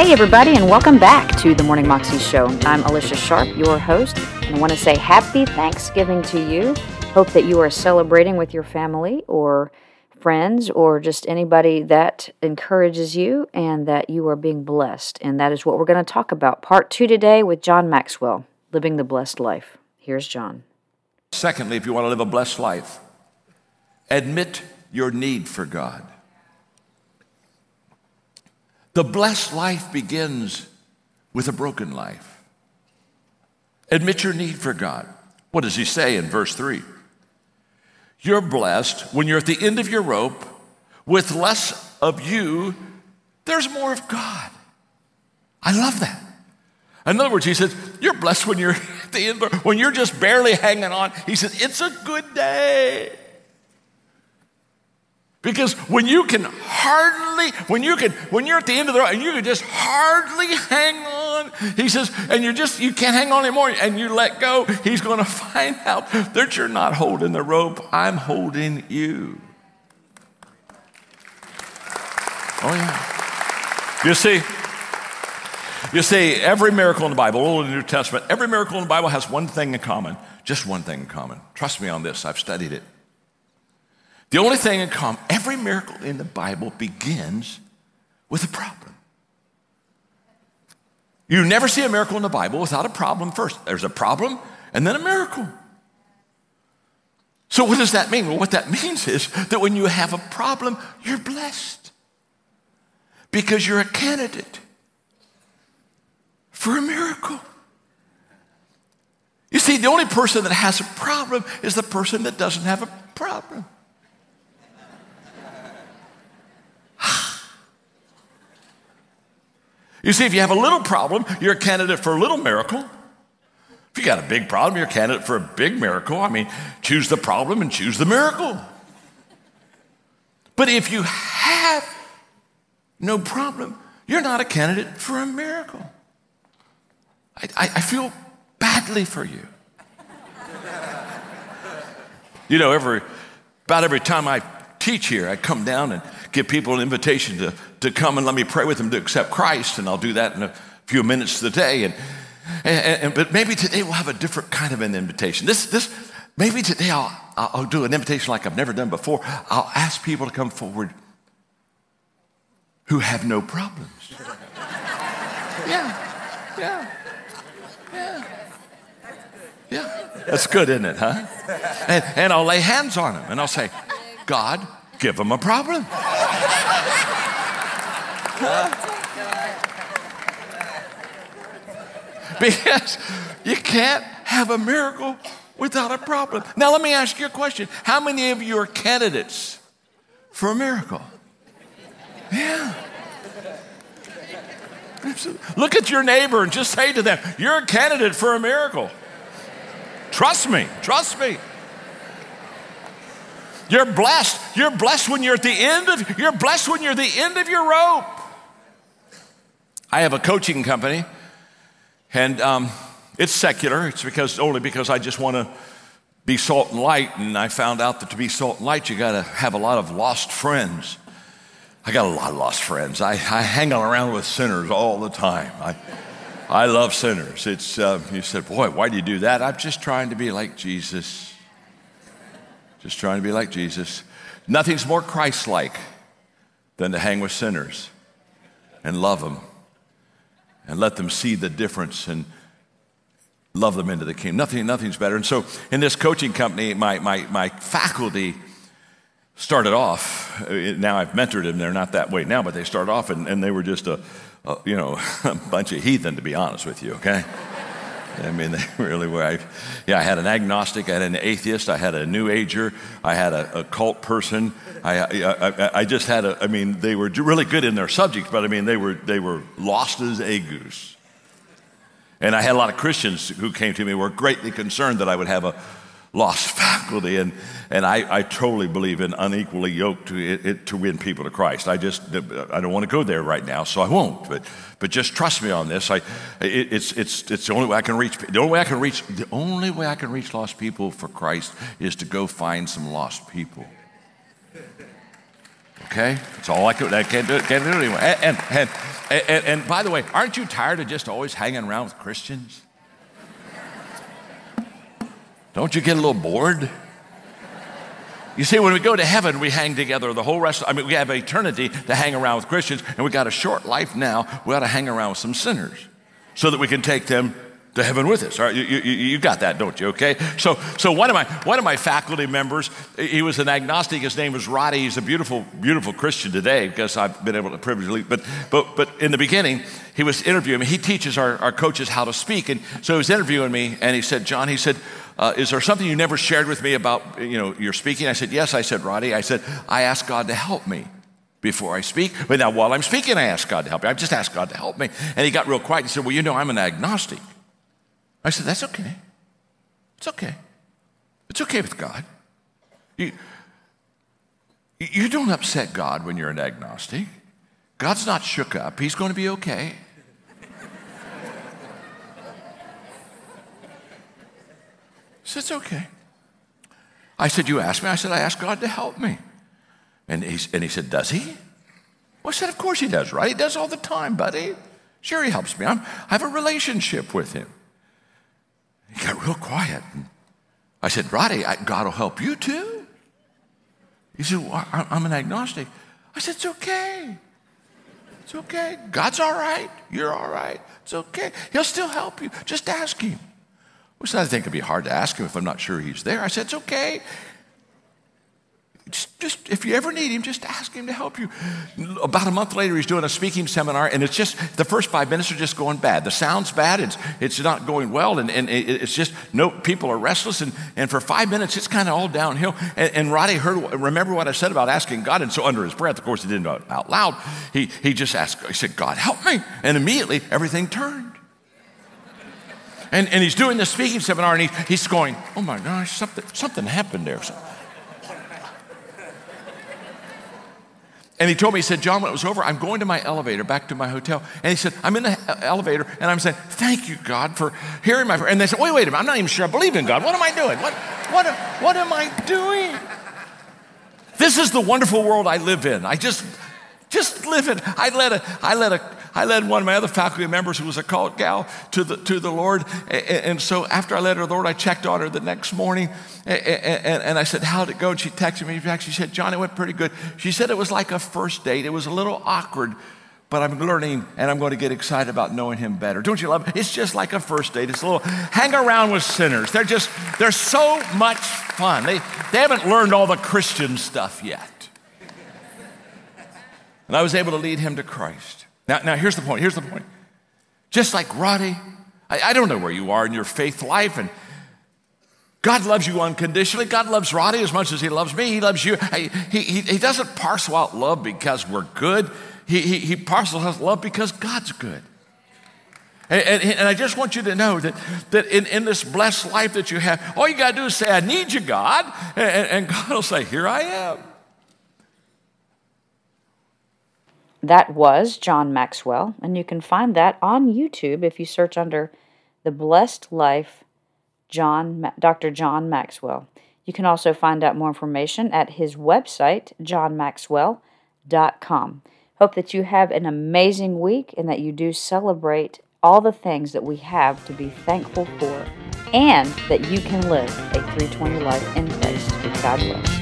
Hey, everybody, and welcome back to the Morning Moxie Show. I'm Alicia Sharp, your host, and I want to say happy Thanksgiving to you. Hope that you are celebrating with your family or friends or just anybody that encourages you and that you are being blessed. And that is what we're going to talk about. Part two today with John Maxwell, Living the Blessed Life. Here's John. Secondly, if you want to live a blessed life, admit your need for God. The blessed life begins with a broken life. Admit your need for God. What does he say in verse 3? You're blessed when you're at the end of your rope. With less of you, there's more of God. I love that. In other words, he says, You're blessed when you're at the end, when you're just barely hanging on. He says, It's a good day. Because when you can hardly, when you can, when you're at the end of the road and you can just hardly hang on, he says, and you're just, you can't hang on anymore and you let go, he's going to find out that you're not holding the rope. I'm holding you. Oh, yeah. You see, you see, every miracle in the Bible, Old and New Testament, every miracle in the Bible has one thing in common, just one thing in common. Trust me on this, I've studied it. The only thing in common, every miracle in the Bible begins with a problem. You never see a miracle in the Bible without a problem first. There's a problem and then a miracle. So, what does that mean? Well, what that means is that when you have a problem, you're blessed because you're a candidate for a miracle. You see, the only person that has a problem is the person that doesn't have a problem. You see, if you have a little problem, you're a candidate for a little miracle. If you got a big problem, you're a candidate for a big miracle. I mean, choose the problem and choose the miracle. But if you have no problem, you're not a candidate for a miracle. I, I, I feel badly for you. you know, every, about every time I teach here, I come down and give people an invitation to, to come and let me pray with them to accept Christ, and I'll do that in a few minutes today. And, and, and but maybe today we'll have a different kind of an invitation. This, this, maybe today I'll, I'll do an invitation like I've never done before. I'll ask people to come forward who have no problems. yeah, yeah, yeah, yeah. That's good, isn't it, huh? And, and I'll lay hands on them and I'll say, God, give them a problem. because you can't have a miracle without a problem. Now, let me ask you a question. How many of you are candidates for a miracle? Yeah. Look at your neighbor and just say to them, You're a candidate for a miracle. Trust me, trust me. You're blessed. You're blessed when you're at the end of you're blessed when you're the end of your rope. I have a coaching company, and um, it's secular. It's because only because I just want to be salt and light, and I found out that to be salt and light, you got to have a lot of lost friends. I got a lot of lost friends. I, I hang around with sinners all the time. I, I love sinners. It's uh, you said, boy, why do you do that? I'm just trying to be like Jesus. Just trying to be like Jesus. Nothing's more Christ like than to hang with sinners and love them and let them see the difference and love them into the kingdom. Nothing, nothing's better. And so in this coaching company, my, my, my faculty started off, uh, now I've mentored them, they're not that way now, but they started off and, and they were just a, a, you know, a bunch of heathen, to be honest with you, okay? I mean, they really were. I, yeah, I had an agnostic, I had an atheist, I had a new ager, I had a, a cult person. I, I, I, just had a, I mean, they were really good in their subject, but I mean, they were, they were lost as a goose. And I had a lot of Christians who came to me were greatly concerned that I would have a lost faculty. And, and I, I totally believe in unequally yoked to, it, it, to win people to Christ. I just, I don't want to go there right now, so I won't. But, but just trust me on this. I, it, it's, it's, it's the only way I can reach, the only way I can reach, the only way I can reach lost people for Christ is to go find some lost people. Okay? That's all I can. I can't do it. Can't do it anyway. And, and, and, and, and by the way, aren't you tired of just always hanging around with Christians? Don't you get a little bored? You see, when we go to heaven, we hang together the whole rest. Of, I mean, we have eternity to hang around with Christians, and we got a short life now. We got to hang around with some sinners so that we can take them to heaven with us. All right, you, you, you, got that, don't you? Okay. So, so one of my one of my faculty members, he was an agnostic. His name was Roddy. He's a beautiful, beautiful Christian today because I've been able to privilege. But, but, but in the beginning, he was interviewing me. He teaches our, our coaches how to speak, and so he was interviewing me, and he said, John, he said. Uh, is there something you never shared with me about you know your speaking? I said yes. I said Roddy. I said I asked God to help me before I speak. But now while I'm speaking, I ask God to help me. I just asked God to help me, and he got real quiet. He said, "Well, you know, I'm an agnostic." I said, That's okay. It's okay. It's okay with God. You, you don't upset God when you're an agnostic. God's not shook up, He's going to be okay. So it's okay. I said, You asked me? I said, I asked God to help me. And he, and he said, Does he? Well, I said, Of course he does, right? He does all the time, buddy. Sure, he helps me. I'm, I have a relationship with him. He got real quiet. I said, Roddy, God will help you too. He said, well, I'm an agnostic. I said, It's okay. It's okay. God's all right. You're all right. It's okay. He'll still help you. Just ask Him. Which I think it'd be hard to ask Him if I'm not sure He's there. I said, It's okay. Just, just, if you ever need him, just ask him to help you. About a month later, he's doing a speaking seminar, and it's just the first five minutes are just going bad. The sound's bad, it's, it's not going well, and, and it's just no people are restless. And, and for five minutes, it's kind of all downhill. And, and Roddy heard, remember what I said about asking God, and so under his breath, of course, he didn't know it out loud. He, he just asked, he said, God, help me. And immediately, everything turned. And, and he's doing the speaking seminar, and he, he's going, oh my gosh, something, something happened there. And he told me, he said, John, when it was over, I'm going to my elevator back to my hotel. And he said, I'm in the elevator and I'm saying, thank you, God, for hearing my prayer. And they said, wait, wait a minute, I'm not even sure I believe in God. What am I doing? What, what, what am I doing? This is the wonderful world I live in. I just, just live it. I let a, I let a I led one of my other faculty members who was a cult gal to the, to the Lord. And, so after I led her to the Lord, I checked on her the next morning and, and, and I said, How'd it go? And she texted me back. She said, John, it went pretty good. She said it was like a first date. It was a little awkward, but I'm learning and I'm going to get excited about knowing him better. Don't you love it? It's just like a first date. It's a little hang around with sinners. They're just, they're so much fun. They, they haven't learned all the Christian stuff yet. And I was able to lead him to Christ. Now, now here's the point. Here's the point. Just like Roddy, I, I don't know where you are in your faith life, and God loves you unconditionally. God loves Roddy as much as he loves me. He loves you. He, he, he doesn't parcel out love because we're good. He, he, he parcels out love because God's good. And, and, and, I just want you to know that, that in, in this blessed life that you have, all you got to do is say, I need you, God. And, and God will say, Here I am. That was John Maxwell, and you can find that on YouTube if you search under The Blessed Life John Dr. John Maxwell. You can also find out more information at his website, johnmaxwell.com. Hope that you have an amazing week and that you do celebrate all the things that we have to be thankful for and that you can live a 320 life in Christ. God bless.